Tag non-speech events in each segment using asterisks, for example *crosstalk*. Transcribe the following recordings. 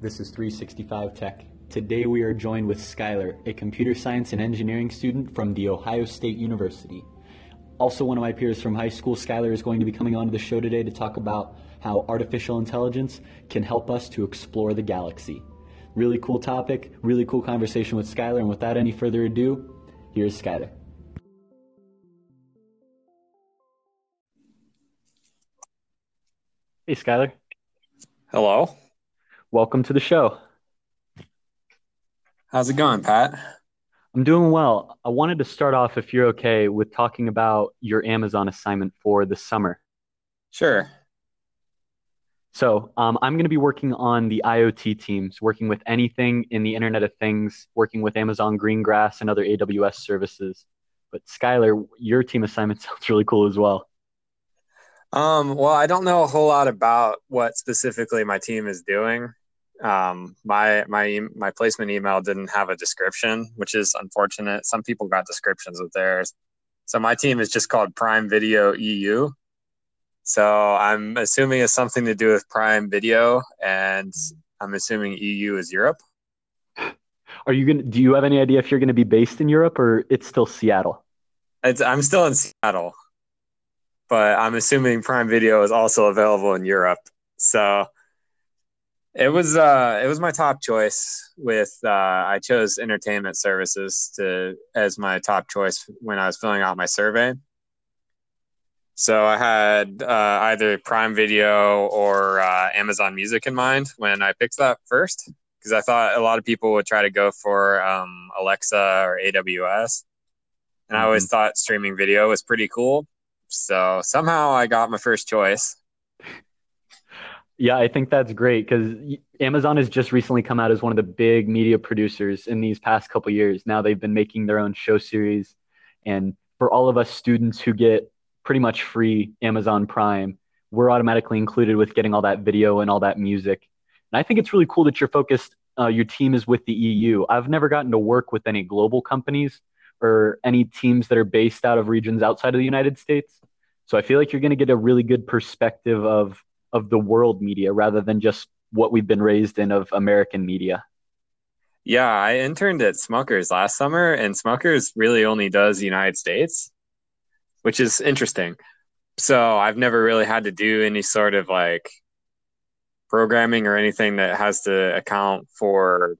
This is 365 Tech. Today we are joined with Skylar, a computer science and engineering student from The Ohio State University. Also, one of my peers from high school, Skylar, is going to be coming onto the show today to talk about how artificial intelligence can help us to explore the galaxy. Really cool topic, really cool conversation with Skylar, and without any further ado, here's Skylar. Hey, Skylar. Hello. Welcome to the show. How's it going, Pat? I'm doing well. I wanted to start off, if you're okay, with talking about your Amazon assignment for the summer. Sure. So, um, I'm going to be working on the IoT teams, working with anything in the Internet of Things, working with Amazon Greengrass and other AWS services. But, Skylar, your team assignment *laughs* sounds really cool as well. Um, well, I don't know a whole lot about what specifically my team is doing. Um, my my my placement email didn't have a description, which is unfortunate. Some people got descriptions of theirs. So my team is just called Prime Video EU. So I'm assuming it's something to do with Prime Video, and I'm assuming EU is Europe. Are you gonna? Do you have any idea if you're going to be based in Europe or it's still Seattle? It's, I'm still in Seattle but I'm assuming Prime Video is also available in Europe. So it was uh, it was my top choice. With uh, I chose entertainment services to as my top choice when I was filling out my survey. So I had uh, either Prime Video or uh, Amazon Music in mind when I picked that first, because I thought a lot of people would try to go for um, Alexa or AWS, and mm-hmm. I always mm-hmm. thought streaming video was pretty cool. So somehow I got my first choice. Yeah, I think that's great because Amazon has just recently come out as one of the big media producers in these past couple years. Now they've been making their own show series, and for all of us students who get pretty much free Amazon Prime, we're automatically included with getting all that video and all that music. And I think it's really cool that you're focused. Uh, your team is with the EU. I've never gotten to work with any global companies or any teams that are based out of regions outside of the United States. So I feel like you're going to get a really good perspective of of the world media rather than just what we've been raised in of American media. Yeah, I interned at Smuckers last summer, and Smuckers really only does the United States, which is interesting. So I've never really had to do any sort of like programming or anything that has to account for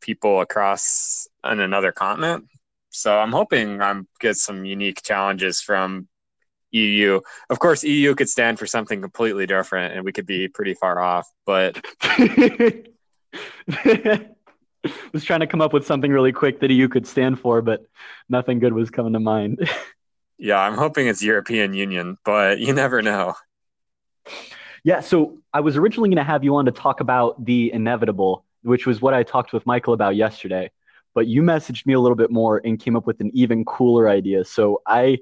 people across on another continent. So I'm hoping I'm get some unique challenges from EU. Of course, EU could stand for something completely different, and we could be pretty far off. But *laughs* was trying to come up with something really quick that EU could stand for, but nothing good was coming to mind. *laughs* yeah, I'm hoping it's European Union, but you never know. Yeah, so I was originally going to have you on to talk about the inevitable, which was what I talked with Michael about yesterday. But you messaged me a little bit more and came up with an even cooler idea. So I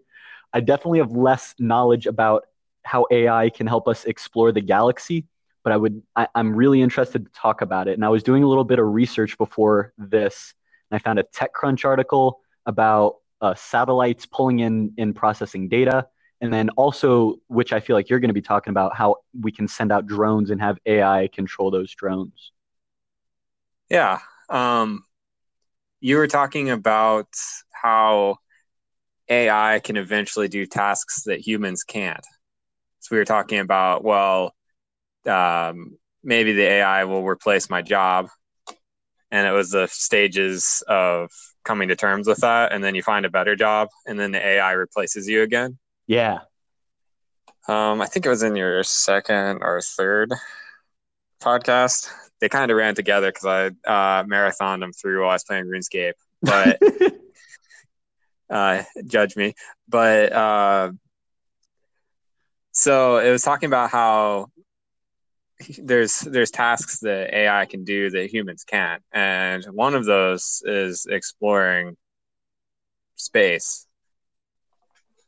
I definitely have less knowledge about how AI can help us explore the galaxy, but I would I, am really interested to talk about it. And I was doing a little bit of research before this, and I found a TechCrunch article about uh, satellites pulling in and processing data, and then also, which I feel like you're going to be talking about, how we can send out drones and have AI control those drones. Yeah, um, you were talking about how AI can eventually do tasks that humans can't. So we were talking about, well, um, maybe the AI will replace my job. And it was the stages of coming to terms with that. And then you find a better job, and then the AI replaces you again. Yeah. Um, I think it was in your second or third podcast. They kind of ran together because I uh, marathoned them through while I was playing RuneScape. But *laughs* uh, judge me. But uh, so it was talking about how there's there's tasks that AI can do that humans can't, and one of those is exploring space.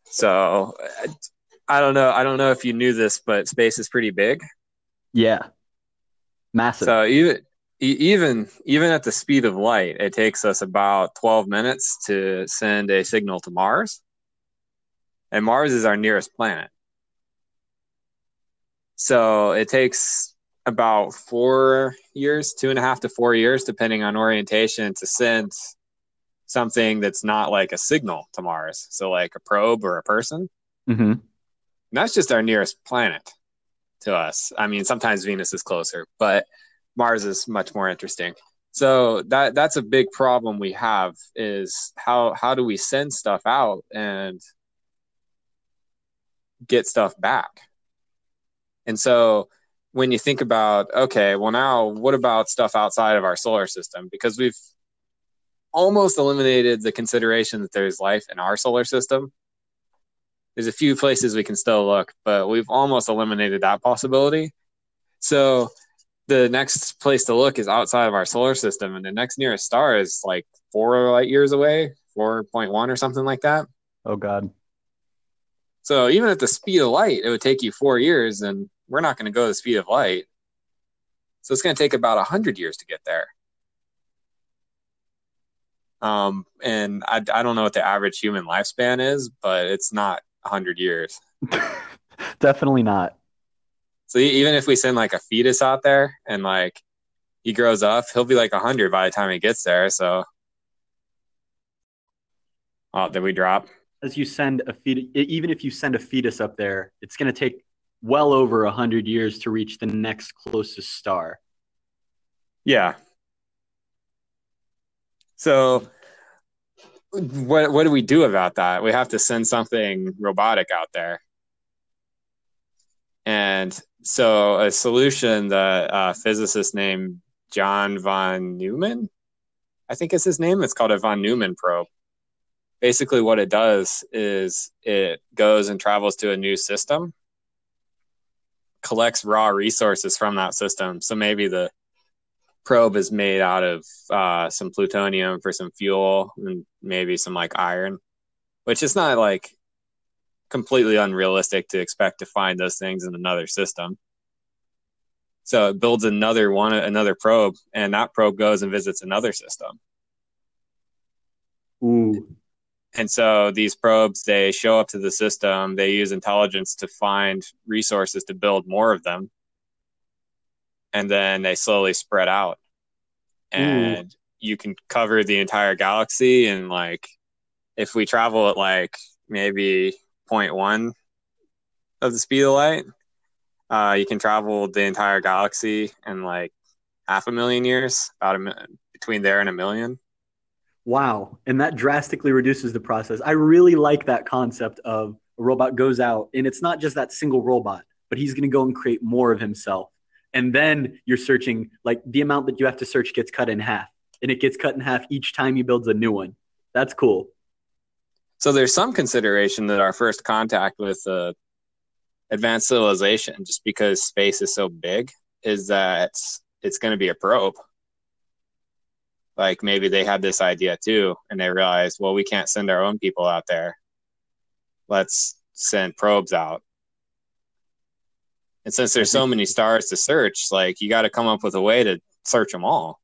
So I don't know. I don't know if you knew this, but space is pretty big. Yeah, massive. So even even even at the speed of light, it takes us about 12 minutes to send a signal to Mars. And Mars is our nearest planet. So it takes about four years, two and a half to four years, depending on orientation, to send something that's not like a signal to Mars. So, like a probe or a person. Mm-hmm. that's just our nearest planet to us. I mean, sometimes Venus is closer, but Mars is much more interesting. So that that's a big problem we have is how how do we send stuff out and get stuff back? And so when you think about okay, well now what about stuff outside of our solar system because we've almost eliminated the consideration that there's life in our solar system. There's a few places we can still look, but we've almost eliminated that possibility. So the next place to look is outside of our solar system, and the next nearest star is like four light years away, 4.1 or something like that. Oh, God. So even at the speed of light, it would take you four years, and we're not going to go the speed of light. So it's going to take about a 100 years to get there. Um, and I, I don't know what the average human lifespan is, but it's not a 100 years. *laughs* Definitely not. So even if we send like a fetus out there and like he grows up, he'll be like 100 by the time he gets there. So, oh, did we drop? As you send a fetus, even if you send a fetus up there, it's going to take well over 100 years to reach the next closest star. Yeah. So what what do we do about that? We have to send something robotic out there. And so a solution that a physicist named John von Neumann, I think is his name, it's called a von Neumann probe. Basically what it does is it goes and travels to a new system, collects raw resources from that system. So maybe the probe is made out of uh, some plutonium for some fuel and maybe some like iron, which is not like completely unrealistic to expect to find those things in another system. So it builds another one, another probe, and that probe goes and visits another system. Ooh. And so these probes, they show up to the system. They use intelligence to find resources to build more of them and then they slowly spread out and Ooh. you can cover the entire galaxy and like if we travel at like maybe 0.1 of the speed of light. Uh, you can travel the entire galaxy in like half a million years about a between there and a million. Wow. And that drastically reduces the process. I really like that concept of a robot goes out and it's not just that single robot but he's going to go and create more of himself. And then you're searching like the amount that you have to search gets cut in half and it gets cut in half each time he builds a new one. That's cool so there's some consideration that our first contact with uh, advanced civilization just because space is so big is that it's going to be a probe. Like maybe they had this idea too and they realized well we can't send our own people out there. Let's send probes out. And since there's so many stars to search, like you got to come up with a way to search them all.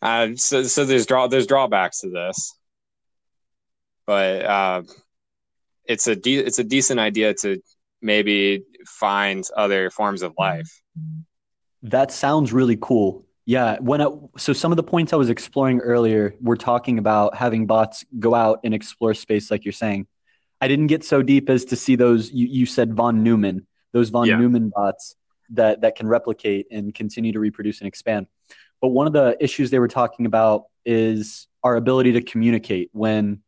Uh, so, so there's draw there's drawbacks to this, but uh, it's a de- it's a decent idea to maybe find other forms of life. That sounds really cool. Yeah, when I, so some of the points I was exploring earlier, we're talking about having bots go out and explore space, like you're saying. I didn't get so deep as to see those. You, you said von Neumann, those von yeah. Neumann bots that that can replicate and continue to reproduce and expand. But one of the issues they were talking about is our ability to communicate when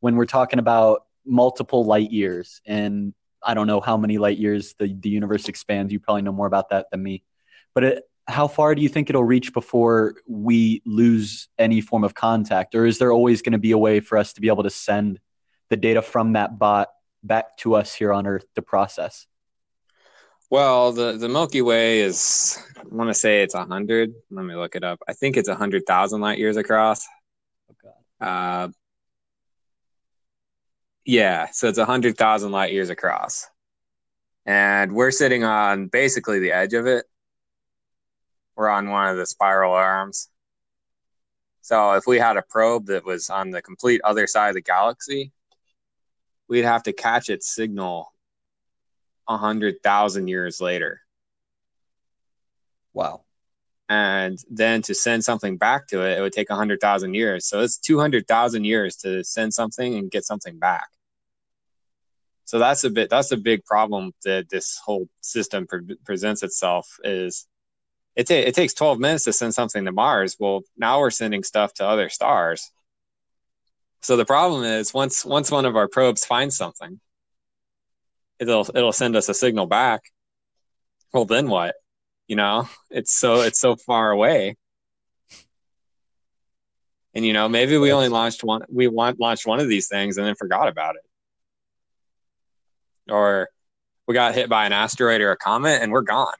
when we're talking about multiple light years and I don't know how many light years the, the universe expands. You probably know more about that than me. But it, how far do you think it'll reach before we lose any form of contact? Or is there always going to be a way for us to be able to send the data from that bot back to us here on Earth to process? Well, the, the Milky Way is, I want to say it's 100. Let me look it up. I think it's 100,000 light years across. Okay. Uh, yeah, so it's 100,000 light years across. And we're sitting on basically the edge of it. We're on one of the spiral arms. So if we had a probe that was on the complete other side of the galaxy, we'd have to catch its signal hundred thousand years later. Wow. And then to send something back to it, it would take a hundred thousand years. So it's two hundred thousand years to send something and get something back. So that's a bit that's a big problem that this whole system pre- presents itself is it, ta- it takes 12 minutes to send something to Mars. Well, now we're sending stuff to other stars. So the problem is once once one of our probes finds something, it'll it'll send us a signal back. Well, then what? You know, it's so it's so far away. And you know, maybe we only launched one we want launched one of these things and then forgot about it. Or we got hit by an asteroid or a comet and we're gone.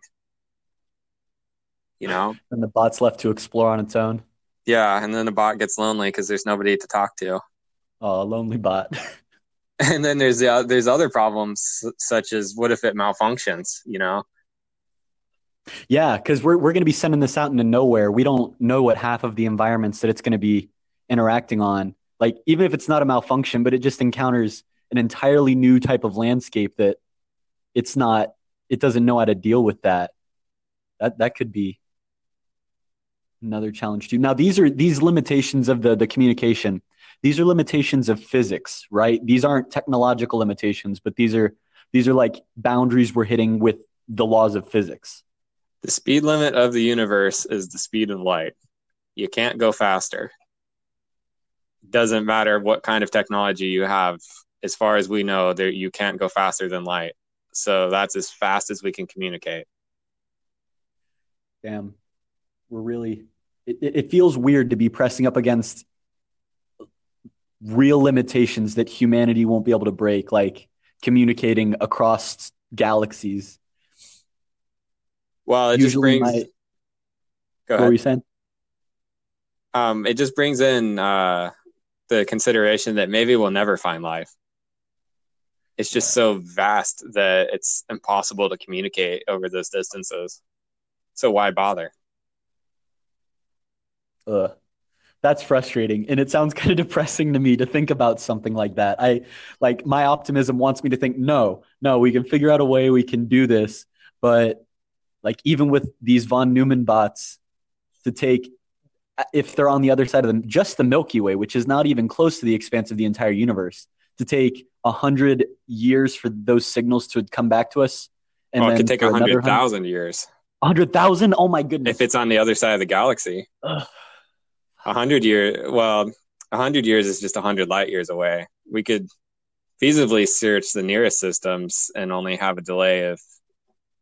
You know? And the bot's left to explore on its own. Yeah, and then the bot gets lonely because there's nobody to talk to. Oh, lonely bot. *laughs* *laughs* and then there's the uh, there's other problems such as what if it malfunctions? You know? Yeah, because we're we're going to be sending this out into nowhere. We don't know what half of the environments that it's going to be interacting on. Like even if it's not a malfunction, but it just encounters an entirely new type of landscape that it's not. It doesn't know how to deal with that. That that could be another challenge too. Now these are these limitations of the the communication. These are limitations of physics, right? These aren't technological limitations, but these are these are like boundaries we're hitting with the laws of physics. The speed limit of the universe is the speed of light. You can't go faster. Doesn't matter what kind of technology you have. As far as we know, there you can't go faster than light. So that's as fast as we can communicate. Damn, we're really. It, it feels weird to be pressing up against real limitations that humanity won't be able to break, like communicating across galaxies. Well, it Usually just brings. My, go ahead. What were you saying? Um, it just brings in uh, the consideration that maybe we'll never find life. It's just so vast that it's impossible to communicate over those distances. So why bother? Ugh that's frustrating and it sounds *laughs* kind of depressing to me to think about something like that. I like my optimism wants me to think no no we can figure out a way we can do this but like even with these von neumann bots to take uh, if they're on the other side of them just the milky way which is not even close to the expanse of the entire universe to take a hundred years for those signals to come back to us and well, it could take a hundred thousand years. A hundred thousand? Oh my goodness. If it's on the other side of the galaxy. Ugh a hundred years. Well, a hundred years is just a hundred light years away. We could feasibly search the nearest systems and only have a delay of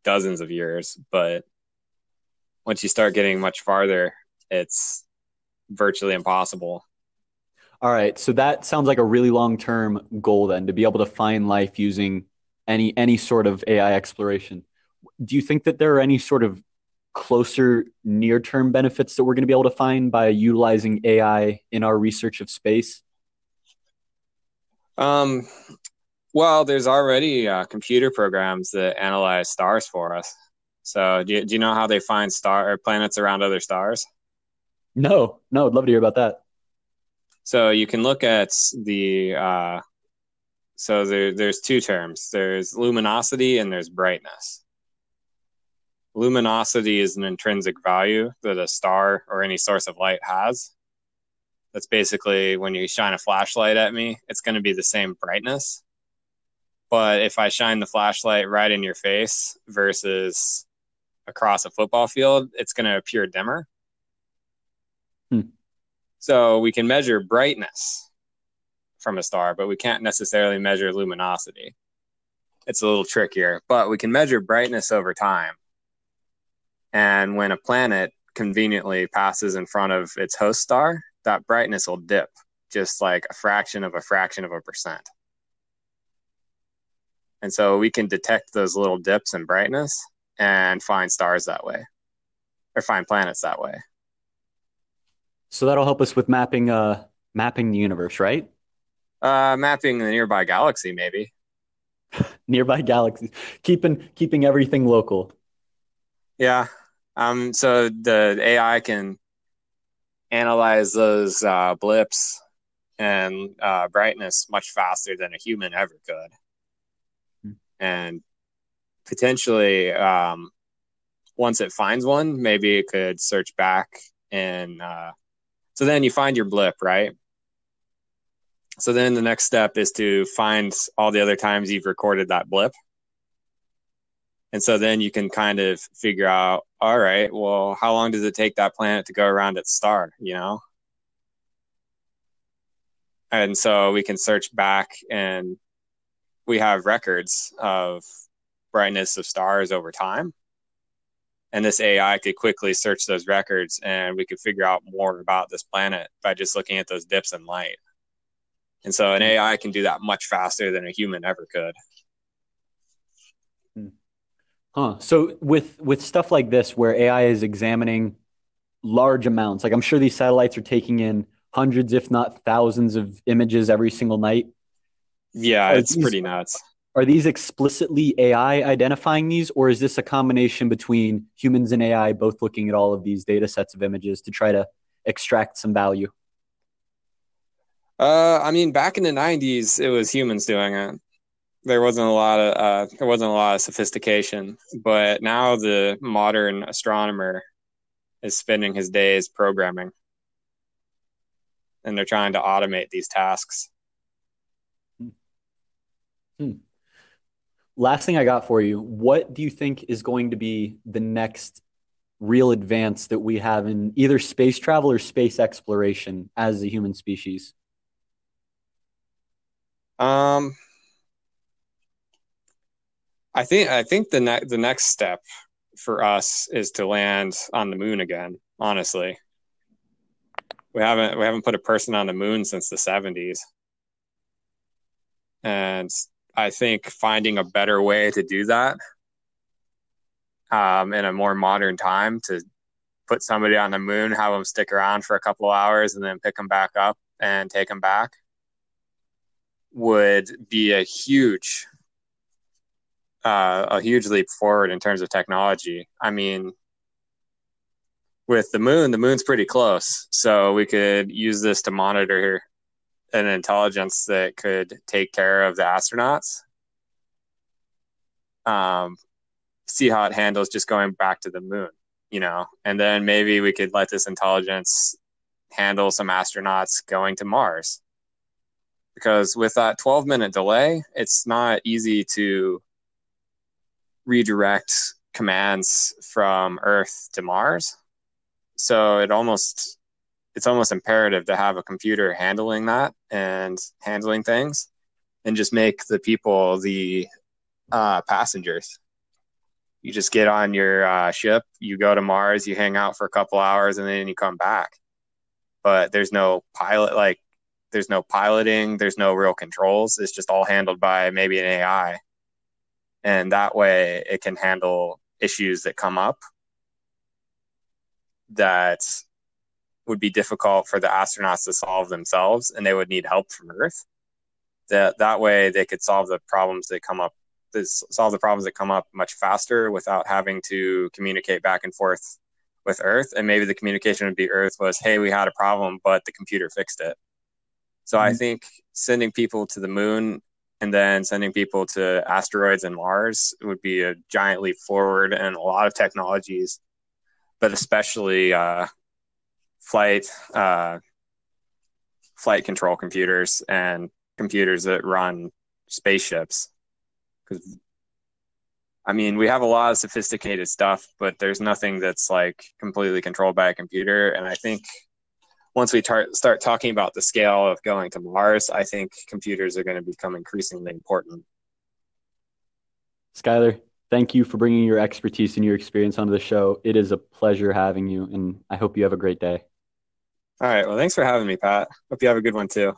dozens of years. But once you start getting much farther, it's virtually impossible. All right, so that sounds like a really long-term goal then to be able to find life using any any sort of AI exploration. Do you think that there are any sort of closer near term benefits that we're going to be able to find by utilizing AI in our research of space? Um, well, there's already uh, computer programs that analyze stars for us. So, do you, do you know how they find star or planets around other stars? No, no, I'd love to hear about that. So you can look at the uh, so there, there's two terms. There's luminosity and there's brightness luminosity is an intrinsic value that a star or any source of light has. That's basically when you shine a flashlight at me, it's going to be the same brightness. But if I shine the flashlight right in your face versus across a football field, it's going to appear dimmer. Hmm. So we can measure brightness from a star, but we can't necessarily measure luminosity. It's a little trickier, but we can measure brightness over time. And when a planet conveniently passes in front of its host star, that brightness will dip just like a fraction of a fraction of a percent. And so we can detect those little dips in brightness and find stars that way or find planets that way. So that'll help us with mapping uh mapping the universe, right? Uh mapping the nearby galaxy maybe. *laughs* nearby galaxies. Keeping keeping everything local. Yeah. Um, so the AI can analyze those uh, blips and uh, brightness much faster than a human ever could. Hmm. And potentially um, once it finds one, maybe it could search back and uh, so then you find your blip, right? So then the next step is to find all the other times you've recorded that blip. And so then you can kind of figure out, all right, well, how long does it take that planet to go around its star, you know? And so we can search back and we have records of brightness of stars over time and this AI could quickly search those records and we could figure out more about this planet by just looking at those dips in light. And so an AI can do that much faster than a human ever could. So with with stuff like this where AI is examining large amounts, like I'm sure these satellites are taking in hundreds if not thousands of images every single night. Yeah, it's these, pretty nuts are these explicitly AI identifying these, or is this a combination between humans and AI both looking at all of these data sets of images to try to extract some value? Uh, I mean, back in the '90s, it was humans doing it. There wasn't a lot of uh, there wasn't a lot of sophistication, but now the modern astronomer is spending his days programming, and they're trying to automate these tasks. Hmm last thing I got for you. What do you think is going to be the next real advance that we have in either space travel or space exploration as a human species? Um, I think I think the next the next step for us is to land on the moon again. Honestly, we haven't we haven't put a person on the moon since the seventies, and I think finding a better way to do that um, in a more modern time to put somebody on the moon, have them stick around for a couple hours, and then pick them back up and take them back would be a huge, uh, a huge leap forward in terms of technology. I mean, with the moon, the moon's pretty close, so we could use this to monitor an intelligence that could take care of the astronauts. Um, see how it handles just going back to the moon, you know, and then maybe we could let this intelligence handle some astronauts going to Mars. Because with that 12 minute delay, it's not easy to redirect commands from Earth to Mars. So it almost it's almost imperative to have a computer handling that and handling things and just make the people the uh, passengers. You just get on your uh, ship you go to mars you hang out for a couple hours and then you come back. But there's no pilot like there's no piloting there's no real controls. It's just all handled by maybe an ai and that way it can handle issues that come up that would be difficult for the astronauts to solve themselves and they would need help from earth. That that way they could solve the problems that come up solve the problems that come up much faster without having to communicate back and forth with earth. And maybe the communication would be earth was hey we had a problem but the computer fixed it. So mm-hmm. i think sending people to the moon and then sending people to asteroids and mars would be a giant leap forward and a lot of technologies but especially uh, flight uh, flight control computers and computers that run spaceships. Because I mean, we have a lot of sophisticated stuff, but there's nothing that's like completely controlled by a computer. And I think once we tar- start talking about the scale of going to Mars, I think computers are going to become increasingly important. Skylar, thank you for bringing your expertise and your experience onto the show. It is a pleasure having you, and I hope you have a great day. All right. Well, thanks for having me, Pat. Hope you have a good one too.